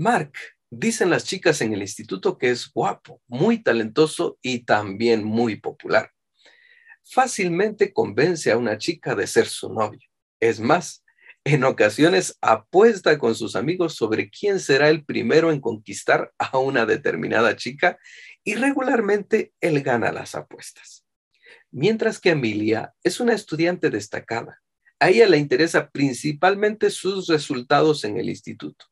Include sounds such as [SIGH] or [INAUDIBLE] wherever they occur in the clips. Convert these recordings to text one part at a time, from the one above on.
Mark, dicen las chicas en el instituto que es guapo, muy talentoso y también muy popular. Fácilmente convence a una chica de ser su novio. Es más, en ocasiones apuesta con sus amigos sobre quién será el primero en conquistar a una determinada chica y regularmente él gana las apuestas. Mientras que Emilia es una estudiante destacada. A ella le interesa principalmente sus resultados en el instituto.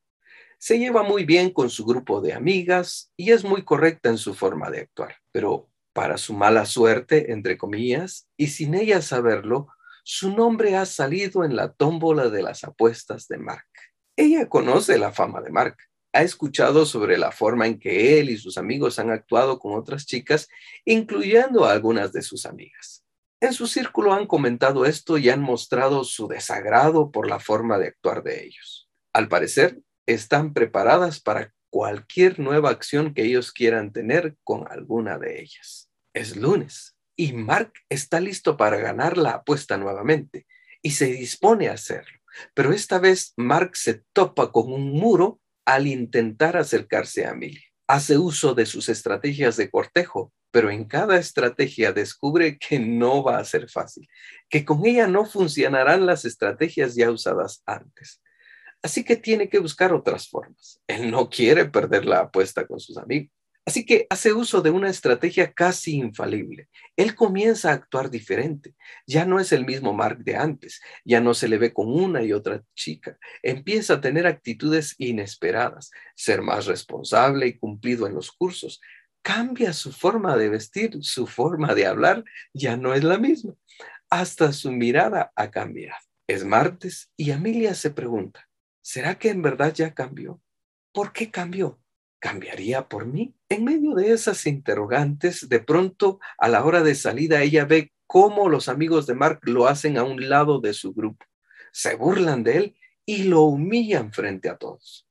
Se lleva muy bien con su grupo de amigas y es muy correcta en su forma de actuar, pero para su mala suerte, entre comillas, y sin ella saberlo, su nombre ha salido en la tómbola de las apuestas de Mark. Ella conoce la fama de Mark, ha escuchado sobre la forma en que él y sus amigos han actuado con otras chicas, incluyendo a algunas de sus amigas. En su círculo han comentado esto y han mostrado su desagrado por la forma de actuar de ellos. Al parecer, están preparadas para cualquier nueva acción que ellos quieran tener con alguna de ellas. Es lunes y Mark está listo para ganar la apuesta nuevamente y se dispone a hacerlo. Pero esta vez Mark se topa con un muro al intentar acercarse a Emilia. Hace uso de sus estrategias de cortejo, pero en cada estrategia descubre que no va a ser fácil, que con ella no funcionarán las estrategias ya usadas antes. Así que tiene que buscar otras formas. Él no quiere perder la apuesta con sus amigos. Así que hace uso de una estrategia casi infalible. Él comienza a actuar diferente. Ya no es el mismo Mark de antes. Ya no se le ve con una y otra chica. Empieza a tener actitudes inesperadas, ser más responsable y cumplido en los cursos. Cambia su forma de vestir, su forma de hablar ya no es la misma. Hasta su mirada ha cambiado. Es martes y Amelia se pregunta, ¿será que en verdad ya cambió? ¿Por qué cambió? ¿Cambiaría por mí? En medio de esas interrogantes, de pronto, a la hora de salida, ella ve cómo los amigos de Mark lo hacen a un lado de su grupo. Se burlan de él y lo humillan frente a todos.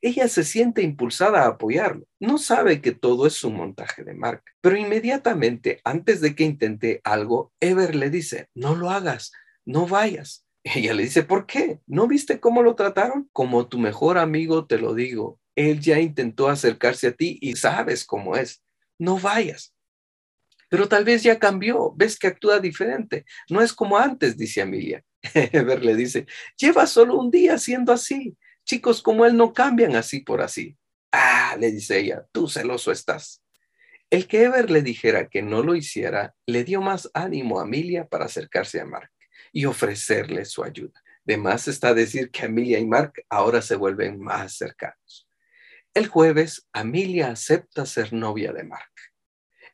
Ella se siente impulsada a apoyarlo. No sabe que todo es un montaje de Mark, pero inmediatamente, antes de que intente algo, Ever le dice, no lo hagas, no vayas. [LAUGHS] Ella le dice, ¿por qué? ¿No viste cómo lo trataron? Como tu mejor amigo te lo digo, él ya intentó acercarse a ti y sabes cómo es. No vayas. Pero tal vez ya cambió, ves que actúa diferente. No es como antes, dice Amelia. [LAUGHS] Ever le dice, lleva solo un día siendo así. Chicos como él no cambian así por así. Ah, le dice ella, tú celoso estás. El que Ever le dijera que no lo hiciera le dio más ánimo a Amelia para acercarse a Mark y ofrecerle su ayuda. De más está decir que Amelia y Mark ahora se vuelven más cercanos. El jueves, Amelia acepta ser novia de Mark.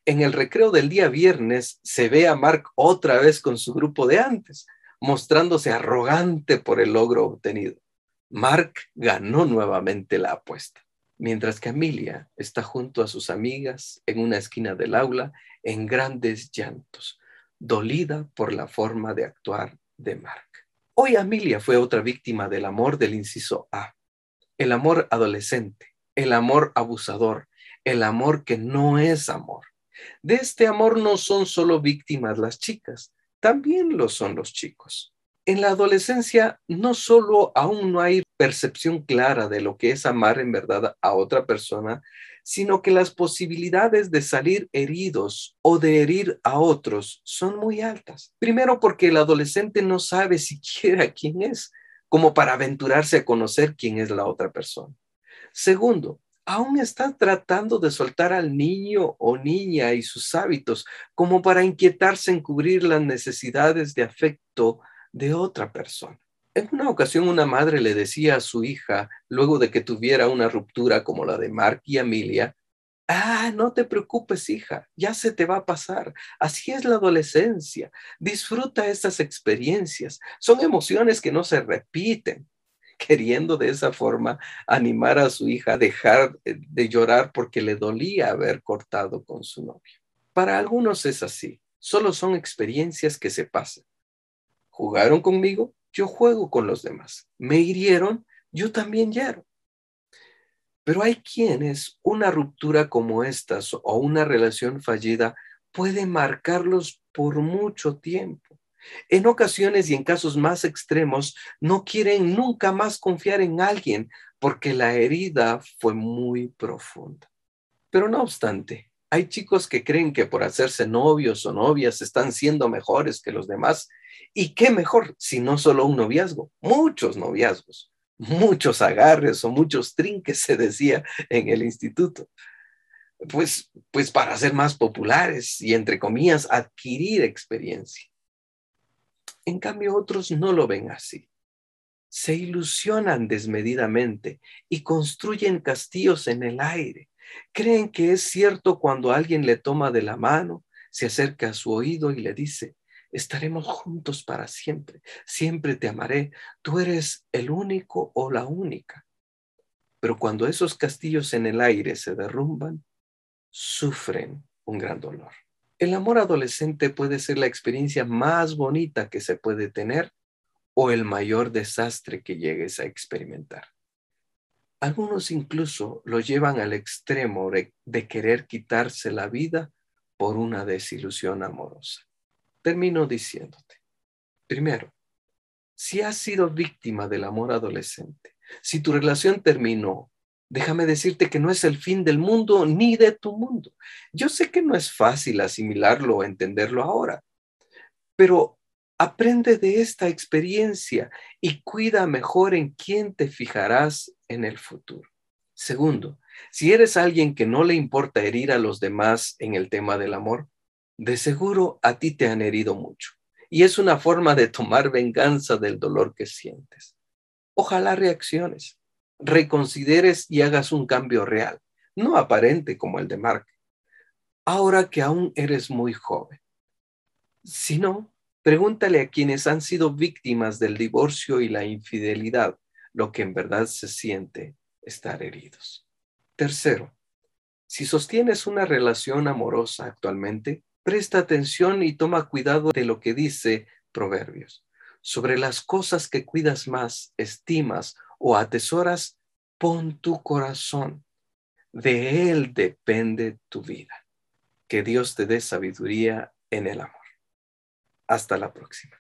En el recreo del día viernes se ve a Mark otra vez con su grupo de antes, mostrándose arrogante por el logro obtenido. Mark ganó nuevamente la apuesta, mientras que Amelia está junto a sus amigas en una esquina del aula en grandes llantos, dolida por la forma de actuar de Mark. Hoy Amelia fue otra víctima del amor del inciso A, el amor adolescente, el amor abusador, el amor que no es amor. De este amor no son solo víctimas las chicas, también lo son los chicos. En la adolescencia no solo aún no hay percepción clara de lo que es amar en verdad a otra persona, sino que las posibilidades de salir heridos o de herir a otros son muy altas. Primero porque el adolescente no sabe siquiera [LAUGHS] quién es, como para aventurarse a conocer quién es la otra persona. Segundo, aún está tratando de soltar al niño o niña y sus hábitos como para inquietarse en cubrir las necesidades de afecto de otra persona. En una ocasión una madre le decía a su hija, luego de que tuviera una ruptura como la de Mark y Amelia, Ah, no te preocupes, hija, ya se te va a pasar. Así es la adolescencia. Disfruta estas experiencias. Son emociones que no se repiten [LAUGHS] queriendo de esa forma animar a su hija a dejar de llorar porque le dolía haber cortado con su novio. Para algunos es así, solo son experiencias que se pasan. ¿Jugaron conmigo? Yo juego con los demás. ¿Me hirieron? Yo también hiero. Pero hay quienes una ruptura como estas o una relación fallida puede marcarlos por mucho tiempo. En ocasiones y en casos más extremos, no quieren nunca más confiar en alguien porque la herida fue muy profunda. Pero no obstante, hay chicos que creen que por hacerse novios o novias están siendo mejores que los demás. ¿Y qué mejor si no solo un noviazgo? Muchos noviazgos, muchos agarres o muchos trinques, se decía en el instituto. Pues, pues para ser más populares y, entre comillas, adquirir experiencia. En cambio, otros no lo ven así. Se ilusionan desmedidamente y construyen castillos en el aire Creen que es cierto cuando alguien le toma de la mano, se acerca a su oído y le dice, estaremos juntos para siempre, siempre te amaré, tú eres el único o la única. Pero cuando esos castillos en el aire se derrumban, sufren un gran dolor. El amor adolescente puede ser la experiencia más bonita que se puede tener o el mayor desastre que llegues a experimentar. Algunos incluso lo llevan al extremo de, querer quitarse la vida por una desilusión amorosa. Termino diciéndote, primero, si has sido víctima del amor adolescente, si tu relación terminó, déjame decirte que no es el fin del mundo ni de tu mundo. Yo sé que no es fácil asimilarlo o entenderlo ahora, pero Aprende de esta experiencia y cuida mejor en quién te fijarás en el futuro. Segundo, si eres alguien que no le importa herir a los demás en el tema del amor, de seguro a ti te han herido mucho y es una forma de tomar venganza del dolor que sientes. Ojalá reacciones, reconsideres y hagas un cambio real, no aparente como el de Mark, ahora que aún eres muy joven. Si no, Pregúntale a quienes han sido víctimas del divorcio y la infidelidad lo que en verdad se siente estar heridos. Tercero, si sostienes una relación amorosa actualmente, presta atención y toma cuidado de lo que dice Proverbios. Sobre las cosas que cuidas más, estimas o atesoras, pon tu corazón. De él depende tu vida. Que Dios te dé sabiduría en el amor. Hasta la próxima.